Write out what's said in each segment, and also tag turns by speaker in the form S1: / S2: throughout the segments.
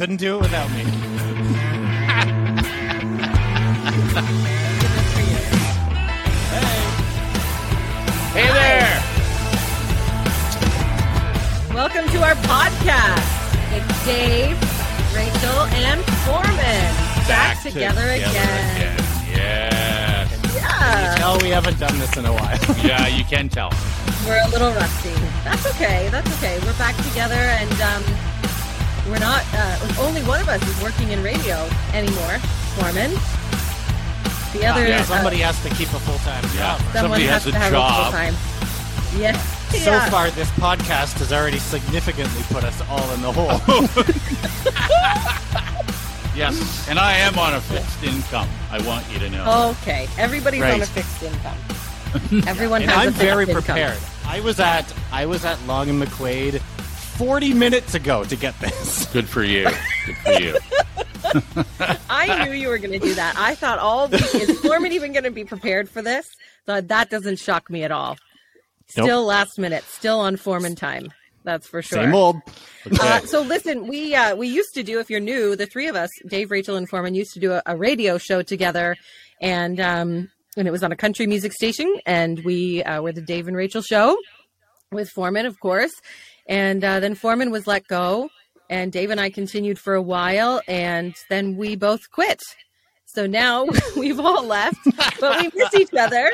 S1: couldn't do it without me.
S2: Hey there!
S3: Welcome to our podcast. It's Dave, Rachel, and Foreman back, together, again.
S2: Yes.
S3: Yeah,
S1: Tell we haven't done this in a while.
S2: Yeah, you can tell.
S3: we're a little rusty. That's okay. That's okay. We're back together, and um, we're not. Uh, only one of us is working in radio anymore. Foreman. The other,
S1: yeah,
S3: uh,
S1: somebody has to keep a full time
S2: Yeah.
S1: job.
S3: someone
S2: somebody
S3: has,
S2: has a
S3: to have
S2: job.
S3: a full time. Yeah.
S1: So
S3: yeah.
S1: far, this podcast has already significantly put us all in the hole.
S2: Yes, and I am on a fixed income. I want you to know.
S3: Okay, everybody's on a fixed income. Everyone
S1: and
S3: has
S1: I'm
S3: a fixed
S1: very
S3: income.
S1: prepared. I was at I was at Long and McQuade 40 minutes ago to get this.
S2: Good for you. Good for you.
S3: I knew you were going to do that. I thought all the is Foreman even going to be prepared for this? So that doesn't shock me at all.
S1: Nope.
S3: Still last minute, still on Foreman time. That's for sure.
S1: Same old.
S3: Uh, so listen, we uh, we used to do. If you're new, the three of us, Dave, Rachel, and Foreman, used to do a, a radio show together, and um, and it was on a country music station, and we uh, were the Dave and Rachel show with Foreman, of course, and uh, then Foreman was let go, and Dave and I continued for a while, and then we both quit. So now we've all left, but we miss each other,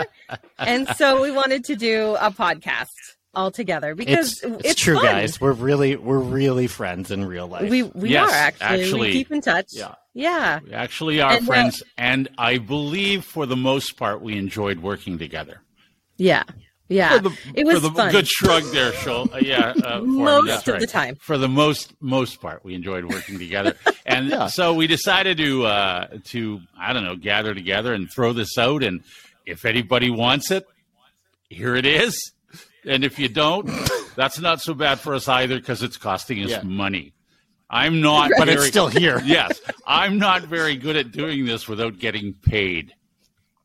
S3: and so we wanted to do a podcast all together because
S1: It's, it's, true,
S3: fun.
S1: guys. We're really we're really friends in real life.
S3: We we
S2: Yes,
S3: are actually.
S2: actually.
S3: We keep in touch.
S1: Yeah.
S3: Yeah.
S2: We actually are
S3: And, uh,
S2: friends, and I believe for the most part we enjoyed working together.
S3: Yeah. Yeah.
S2: For the,
S3: it was
S2: for the
S3: fun.
S2: good shrug there, Shul. Uh, yeah, uh,
S3: Most
S2: that's
S3: of
S2: right.
S3: the time.
S2: For the most most part, we enjoyed working together, and so we decided to uh, to I don't know gather together and throw this out. And if anybody wants it, here it is. And if you don't, that's not so bad for us either because it's costing us
S1: Yeah.
S2: money. I'm not,
S1: but it's still here.
S2: yes, I'm not very good at doing this without getting paid.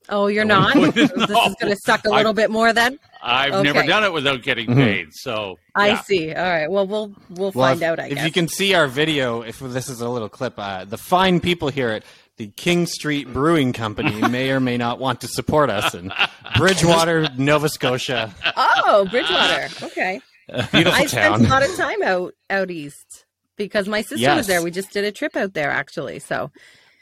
S3: Oh, you're not? this is going to suck a little bit more then?
S2: I've never done it without getting
S1: Mhm.
S2: paid. So
S3: I see. All right. Well, we'll we'll
S1: Well,
S3: find
S1: if,
S3: out, I
S1: if
S3: guess.
S1: you can see our video, if this is a little clip, uh, the fine people here at the King Street Brewing Company may or may not want to support us in Bridgewater, Nova Scotia.
S3: Oh, Bridgewater. Okay.
S1: Beautiful
S3: I spent a lot of time out out east because my sister
S1: Yes.
S3: was there. We just did a trip out there actually. So,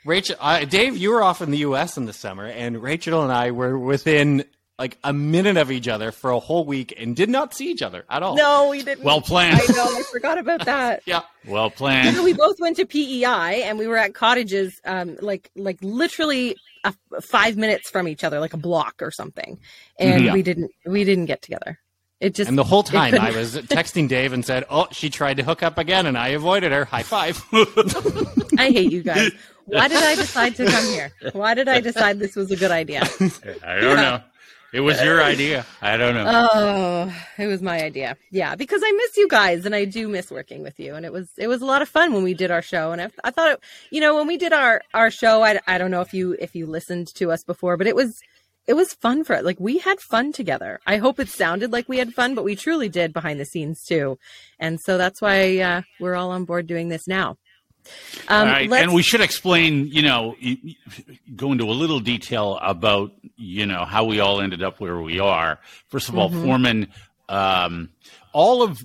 S1: Rachel, uh, Dave, you were off in the U.S. in the summer, and Rachel and I were within like a minute of each other for a whole week and did not see each other at all.
S3: no, we didn't.
S2: Well planned.
S3: I know. I forgot about that.
S1: Yeah.
S2: Well planned.
S3: we both went to PEI and we were at cottages, um, like like literally a, five minutes from each other, like a block or something, and
S1: Yeah.
S3: we didn't we didn't get together. It just
S1: And the whole time I was texting Dave and said, "Oh, she tried to hook up again, and I avoided her. High five."
S3: I hate you guys. Why did I decide to come here? Why did I decide this was a good idea?
S2: I don't know. It was your idea. I don't know.
S3: Oh, it was my idea. Yeah, because I miss you guys and I do miss working with you. And it was it was a lot of fun when we did our show. And I, I thought, it, you know, when we did our our show, I, I don't know if you if you listened to us before, but it was it was fun for it. Like we had fun together. I hope it sounded like we had fun, but we truly did behind the scenes too. And so that's why uh, we're all on board doing this now. Um,
S2: All right, and we should explain, you know, y- y- go into a little detail about, you know, how we all ended up where we are. First of all,
S3: Mhm.
S2: Foreman, um, all of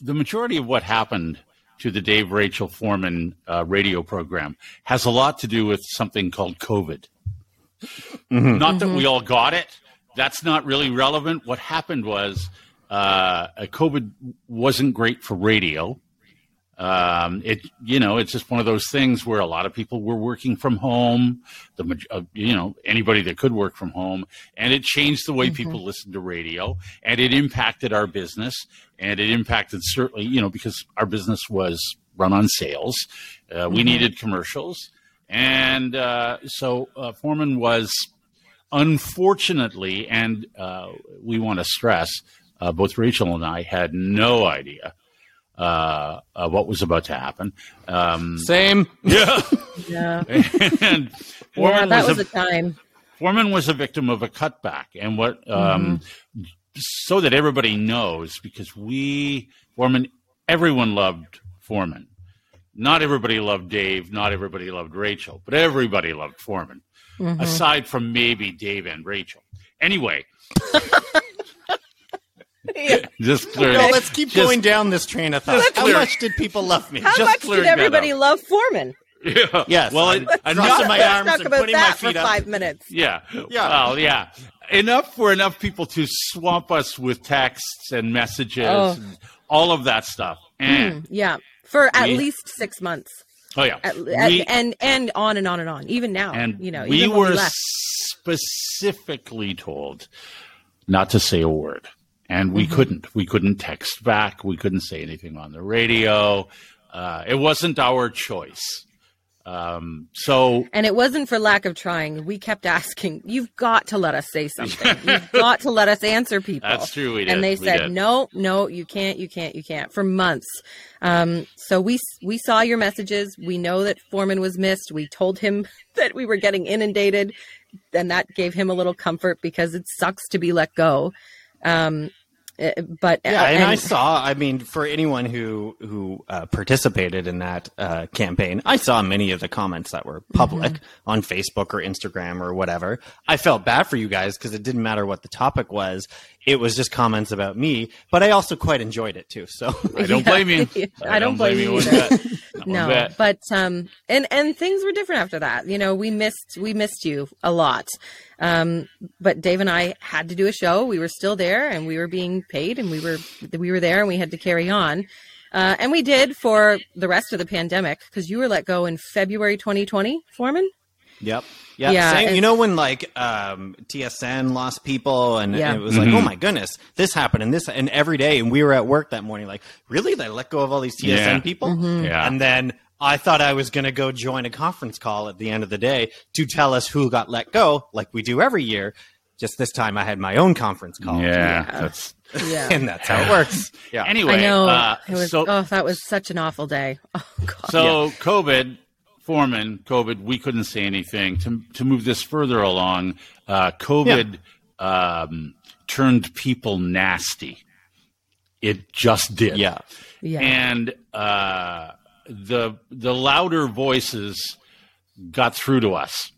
S2: the majority of what happened to the Dave Rachel Foreman uh, radio program has a lot to do with something called COVID.
S1: Mhm.
S2: Not that we all got it. That's not really relevant. What happened was uh, COVID wasn't great for radio. Um, it you know it's just one of those things where a lot of people were working from home. The uh, you know anybody that could work from home, and it changed the way people listened to radio, and it impacted our business, and it impacted certainly you know because our business was run on sales. Uh, we needed commercials, and uh, so uh, Foreman was unfortunately, and uh, we want to stress, uh, both Rachel and I had no idea uh, uh, what was about to happen. Um,
S1: Same.
S2: yeah,
S3: yeah,
S2: and
S3: yeah,
S2: Foreman
S3: that
S2: was,
S3: was
S2: a,
S3: a time.
S2: Foreman was a victim of a cutback, and what um, so that everybody knows, because we Foreman, everyone loved Foreman. not everybody loved Dave, not everybody loved Rachel, but everybody loved Foreman,
S3: Mhm.
S2: aside from maybe Dave and Rachel. Anyway,
S3: Yeah.
S2: just clear.
S1: No, let's keep
S2: just-
S1: going down this train of thought. How much did people love me?
S3: How
S2: Just
S3: much did everybody love Foreman?
S2: Yeah.
S1: Yes,
S2: Well,
S1: I'm
S2: en-
S1: crossing
S2: enough.
S1: my arms
S3: talk
S1: and
S3: about
S1: putting my
S3: that for
S1: feet up.
S3: five minutes.
S2: Yeah.
S1: Yeah.
S2: Well, yeah. Enough for enough people to swamp us with texts and messages,
S3: Oh.
S2: and all of that stuff. And
S3: Mm, yeah, for at
S2: We-
S3: least six months,
S2: oh yeah,
S3: at,
S2: We-
S3: at- and and on and on and on. Even now,
S2: and
S3: you know,
S2: we
S3: even when
S2: were
S3: we
S2: specifically told not to say a word, and we
S3: Mm-hmm.
S2: couldn't. We couldn't text back. We couldn't say anything on the radio. Uh, it wasn't our choice. Um, so
S3: And it wasn't for lack of trying. We kept asking, "You've got to let us say something. You've got to let us answer people."
S2: That's true.
S3: And they
S2: We
S3: said,
S2: did.
S3: "No, no, you can't, you can't, you can't." For months. Um, so we we saw your messages. We know that Foreman was missed. We told him that we were getting inundated, and that gave him a little comfort because it sucks to be let go. Um, but
S1: Yeah, and, I saw. I mean, for anyone who who uh, participated in that uh, campaign, I saw many of the comments that were public
S3: Mm-hmm.
S1: on Facebook or Instagram or whatever. I felt bad for you guys because it didn't matter what the topic was; it was just comments about me. But I also quite enjoyed it too. So
S2: I don't
S3: Yeah.
S2: blame you.
S3: I don't blame you
S2: one
S3: either.
S2: bit. One
S3: no
S2: bit.
S3: but um and and things were different after that. You know we missed we missed you a lot. Um but dave and i had to do a show. We were still there and we were being paid and we were we were there and we had to carry on. Uh, and we did for the rest of the pandemic because you were let go in february 2020 foreman
S1: Yep. Yeah.
S3: Yeah,
S1: same. you know when like um, TSN lost people and,
S3: Yeah.
S1: and it was
S2: Mm-hmm.
S1: like, oh my goodness, this happened and this and every day, and we were at work that morning, like, really, they let go of all these TSN
S2: Yeah.
S1: people,
S3: Mm-hmm.
S2: Yeah.
S1: and then. I thought I was going to go join a conference call at the end of the day to tell us who got let go, like we do every year. Just this time, I had my own conference call.
S2: yeah,
S3: Yeah.
S2: that's
S3: yeah
S1: and that's how it works. Yeah.
S2: anyway.
S3: i know
S2: uh,
S3: it was
S2: so
S3: oh that was such an awful day oh god
S2: So COVID, Foreman, COVID, we couldn't say anything. To to move this further along, uh, COVID um, turned people nasty. It just did.
S1: yeah.
S3: yeah
S2: And uh, the the louder voices got through to us,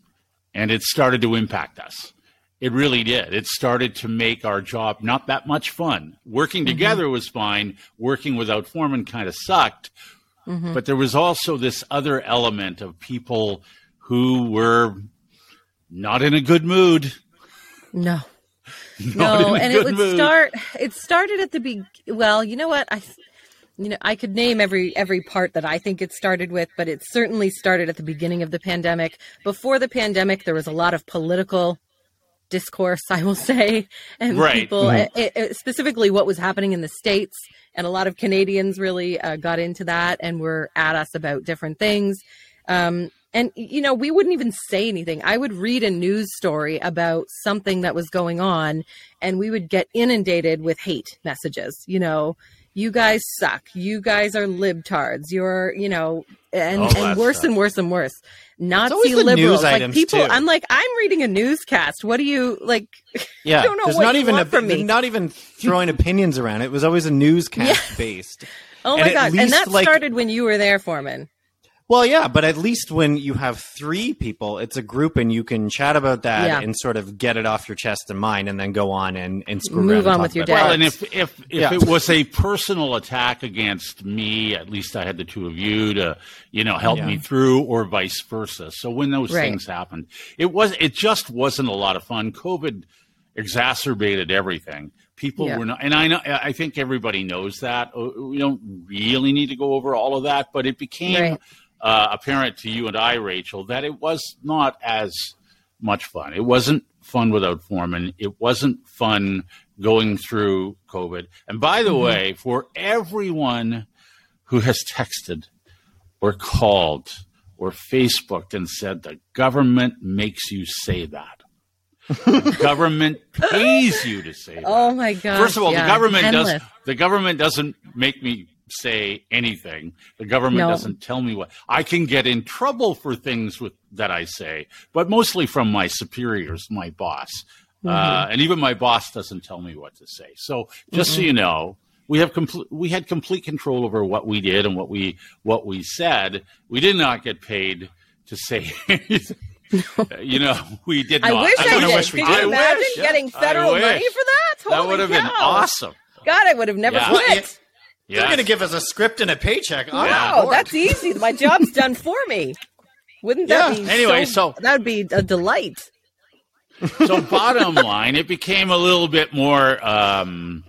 S2: and it started to impact us. It really did. It started to make our job not that much fun. Working together was fine. Working without Foreman kind of sucked. Mm-hmm. But there was also this other element of people who were not in a good mood.
S3: no
S2: Not
S3: no and it would
S2: mood.
S3: start it started at the be well you know what i you know i could name every every part that i think it started with but it certainly started at the beginning of the pandemic before the pandemic there was a lot of political discourse i will say and
S2: Right.
S3: people it, it- specifically what was happening in the states and a lot of canadians really uh, got into that and were at us about different things. Um, and you know we wouldn't even say anything. I would read a news story about something that was going on and we would get inundated with hate messages you know you guys suck you guys are libtards you're you know and,
S2: All
S3: and worse
S2: stuff.
S3: and worse and worse nazi
S1: always the
S3: liberals
S1: news
S3: like
S1: items,
S3: people
S1: too.
S3: i'm like i'm reading a newscast what do you like
S1: Yeah, I
S3: don't know
S1: there's
S3: what
S1: not
S3: you
S1: even
S3: want
S1: a,
S3: from me.
S1: not even throwing opinions around. It was always a newscast based.
S3: oh my
S1: at
S3: god and that
S1: like-
S3: started when you were there foreman
S1: Well, yeah, but at least when you have three people, it's a group, and you can chat about that
S3: Yeah.
S1: and sort of get it off your chest and mind, and then go on and and screw
S3: Move
S1: around and
S3: on with your
S1: about
S3: day.
S2: Well, and if if if
S1: Yeah.
S2: it was a personal attack against me, at least I had the two of you to you know help
S1: Yeah.
S2: me through, or vice versa. So when those
S3: Right.
S2: things happened, it was it just wasn't a lot of fun. COVID exacerbated everything. People
S3: Yeah.
S2: were not, and I know I think everybody knows that. Uh, We don't really need to go over all of that, but it became
S3: Right.
S2: Uh, apparent to you and I, Rachel, that it was not as much fun. It wasn't fun without Foreman. It wasn't fun going through COVID. And by the way, for everyone who has texted or called or Facebooked and said the government makes you say that. the government pays you to say that.
S3: oh my god
S2: First of all,
S3: yeah.
S2: the government does the government doesn't make me say anything. The government
S3: No.
S2: doesn't tell me what. I can get in trouble for things with that I say, but mostly from my superiors, my boss.
S3: Mm-hmm.
S2: Uh, and even my boss doesn't tell me what to say. So just so you know, we have complete we had complete control over what we did and what we what we said. We did not get paid to say anything. you know, we did
S3: I
S2: not.
S3: wish I,
S1: kinda
S3: did.
S1: wish we did.
S3: you
S2: I
S3: imagine
S2: wish.
S3: getting federal money for that?
S2: that
S3: Holy
S2: would have been awesome.
S3: God, I would have never
S2: Yeah.
S3: quit.
S1: They're going to give us a script and a paycheck. on
S3: Wow,
S1: board.
S3: that's easy. My job's done for me. Wouldn't that
S1: Yeah.
S3: be
S2: Anyway,
S3: so,
S2: so-
S3: that would be a delight.
S2: so bottom line, it became a little bit more. Um,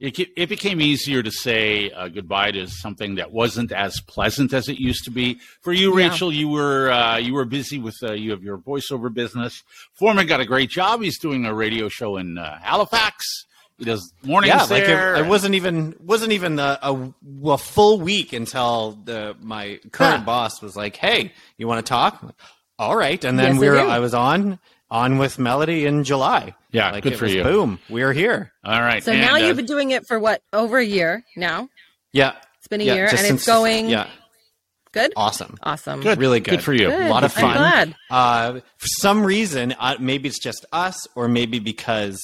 S2: it, it became easier to say uh, goodbye to something that wasn't as pleasant as it used to be. For you,
S3: Yeah.
S2: Rachel, you were uh, you were busy with uh, you have your voiceover business. Foreman got a great job. He's doing a radio show in uh, Halifax. He does mornings
S1: yeah, like it,
S2: there.
S1: it wasn't even wasn't even a, a, a full week until the, my current
S2: Yeah.
S1: boss was like, "Hey, you want to talk?" All right, and then
S3: Yes,
S1: we
S3: I
S1: were. I was on on with Melody in July.
S2: Yeah,
S1: like
S2: good
S1: it
S2: for
S1: was
S2: you.
S1: Boom, we are here.
S2: All right.
S3: So
S2: and,
S3: now
S2: uh,
S3: you've been doing it for what over a year now.
S1: Yeah,
S3: It's been a
S1: yeah,
S3: year, and
S1: just
S3: it's going
S1: Yeah,
S3: good.
S1: awesome.
S3: Awesome.
S2: good,
S1: really good.
S2: Good for you.
S3: Good.
S1: A lot of
S3: I'm
S1: fun.
S3: glad.
S1: Uh, for some reason, uh, maybe it's just us, or maybe because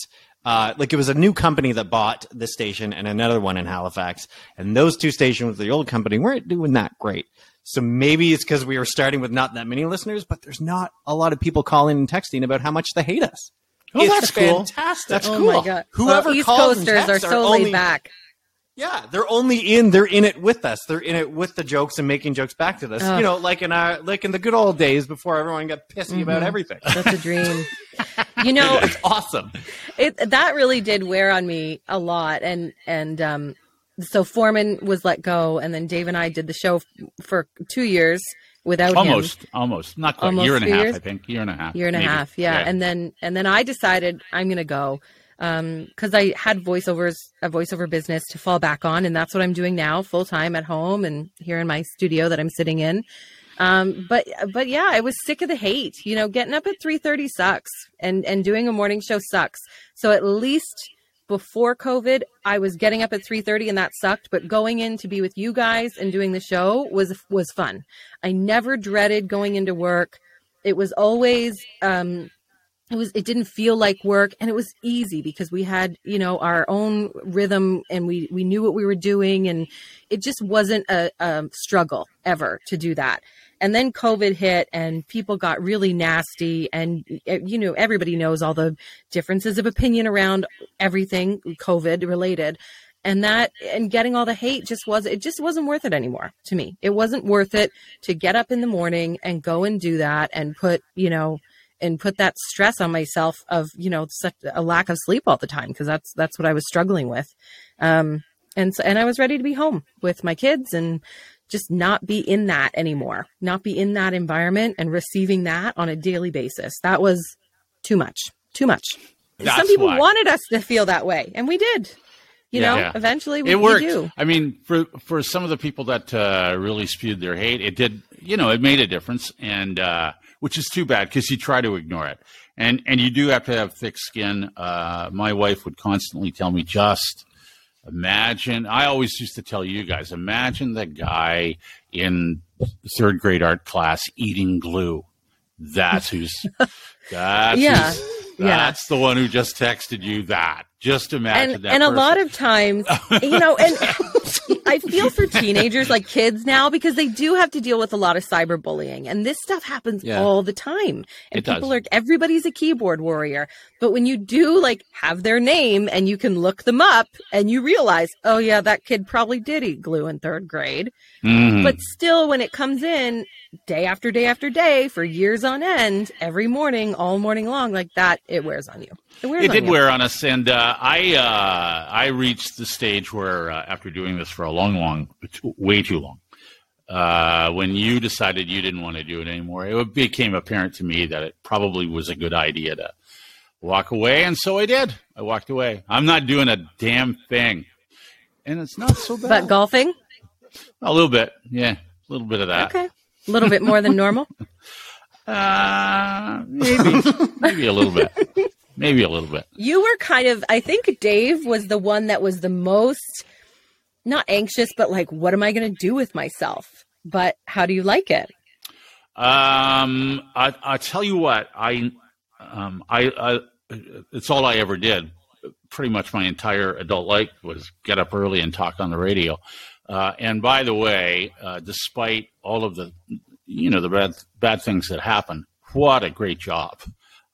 S1: uh, like it was a new company that bought the station and another one in Halifax, and those two stations with the old company weren't doing that great. So maybe it's because we were starting with not that many listeners, but there's not a lot of people calling and texting about how much they hate us.
S2: Oh,
S1: it's
S2: that's cool.
S1: fantastic.
S2: That's
S3: Oh
S2: cool.
S3: my god!
S1: Whoever
S3: well, East
S1: calls
S3: Coasters are
S1: texts are
S3: so
S1: only-
S3: laid back.
S1: Yeah, they're only in. They're in it with us. They're in it with the jokes and making jokes back to us.
S3: Ugh.
S1: You know, like in our like in the good old days before everyone got pissy about everything.
S3: That's a dream. you know,
S1: it's awesome.
S3: it that really did wear on me a lot and and um so foreman was let go and then dave and i did the show f- for two years without him
S2: Almost, almost, not quite.
S3: Almost
S2: year and a half,
S3: years?
S2: I think. Year and a half.
S3: year and a
S2: maybe.
S3: half yeah. and then and then i decided i'm gonna go um because i had voiceovers a voiceover business to fall back on and that's what i'm doing now full time at home and here in my studio that i'm sitting in. Um but but yeah i was sick of the hate you know getting up at 3.30 sucks and and doing a morning show sucks. So at least before covid i was getting up at 3.30 and that sucked but going in to be with you guys and doing the show was was fun. I never dreaded going into work. It was always um it was it didn't feel like work and it was easy because we had you know our own rhythm and we we knew what we were doing and it just wasn't a, a struggle ever to do that. And then covid hit and people got really nasty and eh, you know everybody knows all the differences of opinion around everything covid related. And that and getting all the hate just was it just wasn't worth it anymore to me. It wasn't worth it to get up in the morning and go and do that and put you know and put that stress on myself of you know such a lack of sleep all the time because that's that's what I was struggling with um and so and I was ready to be home with my kids and just not be in that anymore not be in that environment and receiving that on a daily basis that was too much too much
S2: That's
S3: some people
S2: why.
S3: wanted us to feel that way and we did you
S2: Yeah.
S3: know
S2: Yeah.
S3: eventually we,
S2: it
S3: we
S2: worked.
S3: do
S2: I mean, for for some of the people that uh, really spewed their hate, it did. You know, it made a difference, and uh, which is too bad because you try to ignore it, and and you do have to have thick skin. Uh, my wife would constantly tell me, just imagine. I always used to tell you guys, imagine the guy in third grade art class eating glue. That's who's. That's
S3: Yeah.
S2: who's-
S3: Yeah.
S2: That's the one who just texted you that. Just imagine
S3: and
S2: that.
S3: and a lot of times you know and i feel for teenagers like kids now because they do have to deal with a lot of cyberbullying and this stuff happens
S1: Yeah.
S3: all the time and
S2: It does.
S3: people are everybody's a keyboard warrior but when you do like have their name and you can look them up and you realize oh yeah that kid probably did eat glue in third grade
S2: Mhm.
S3: but still when it comes in day after day after day for years on end every morning all morning long like that it wears on you it
S2: did wear on us, and uh, I uh, I reached the stage where uh, after doing this for a long, long, way too long, uh, when you decided you didn't want to do it anymore, it became apparent to me that it probably was a good idea to walk away, and so I did. I walked away. I'm not doing a damn thing, and it's not so bad.
S3: but golfing
S2: a little bit, yeah, a little bit of that.
S3: okay a little bit more than normal
S2: Uh, maybe, maybe a little bit, maybe a little bit.
S3: You were kind of, I think Dave was the one that was the most, not anxious, but like, what am I going to do with myself? But how do you like it?
S2: Um, I I tell you what, I um I, I it's all I ever did. pretty much my entire adult life was get up early and talk on the radio. Uh, and by the way, uh, despite all of the, you know, the bad bad things that happened, what a great job!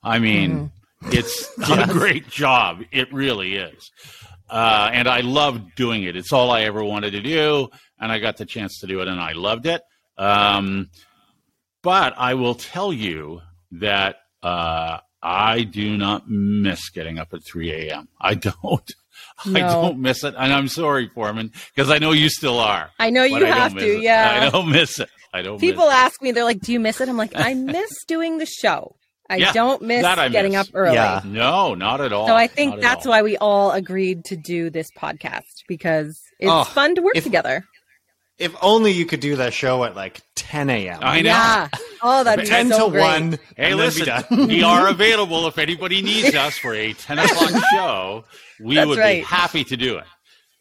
S2: I mean, it's a great job. It really is. Uh, and I loved doing it. It's all I ever wanted to do, and I got the chance to do it, and I loved it. Um, but I will tell you that uh, I do not miss getting up at 3 a.m. I don't. I don't miss it, and I'm sorry, Foreman, because I know you still are.
S3: I know you
S2: I
S3: have to.
S2: it.
S3: Yeah.
S2: I don't miss it. I don't.
S3: People
S2: miss
S3: ask me, they're like, "Do you miss it?" I'm like, "I miss doing the show. I
S2: Yeah,
S3: don't miss
S2: I
S3: getting
S2: miss.
S3: up early."
S1: Yeah.
S2: No, not at all.
S3: So I think
S2: Not
S3: that's why we all agreed to do this podcast because it's
S1: Oh,
S3: fun to work
S1: if-
S3: together.
S1: If only you could do that show at like 10 a.m.
S2: I know.
S3: Yeah. Oh, that'd be
S1: 10
S3: so
S1: to
S3: great.
S1: 1.
S2: Hey,
S1: and
S2: listen, we are available if anybody needs us for a 10 o'clock show. We
S3: That's
S2: would
S3: right.
S2: be happy to do it.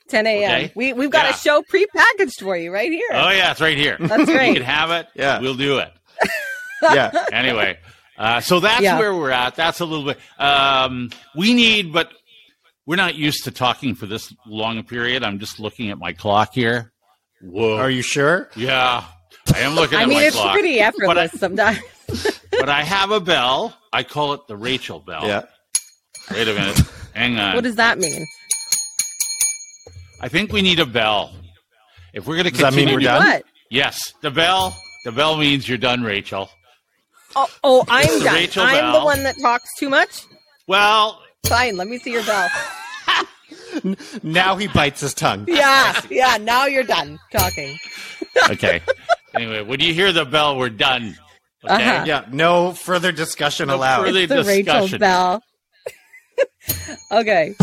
S3: 10 a.m.
S2: Okay.
S3: We we've got
S2: Yeah.
S3: a show prepackaged for you right here.
S2: Oh, yeah, it's right here.
S3: That's
S2: You
S3: great.
S2: can have it.
S1: Yeah.
S2: We'll do it.
S1: yeah.
S2: Anyway, uh, so that's
S3: Yeah.
S2: where we're at. That's a little bit. Um, we need, but we're not used to talking for this long a period. I'm just looking at my clock here. Whoa.
S1: Are you sure?
S2: Yeah. I am looking at my clock.
S3: I mean, it's
S2: clock.
S3: pretty effortless sometimes.
S2: but I have a bell. I call it the Rachel bell.
S1: Yeah.
S2: Wait a minute. Hang on.
S3: What does that mean?
S2: I think we need a bell. If we're going to
S1: Does that mean
S2: continue,
S1: we're done?
S3: What?
S2: yes, the bell. The bell means you're done, Rachel.
S3: Oh, oh I'm done.
S2: Rachel
S3: I'm
S2: Bell.
S3: the one that talks too much.
S2: Well,
S3: Fine, let me see your bell.
S1: Now he bites his tongue.
S3: Yeah, yeah. Now you're done talking.
S2: okay. anyway, when you hear the bell, we're done. Okay.
S3: Uh-huh.
S1: Yeah, no further discussion
S2: No
S1: allowed.
S2: further-
S3: It's the Rachel bell. okay.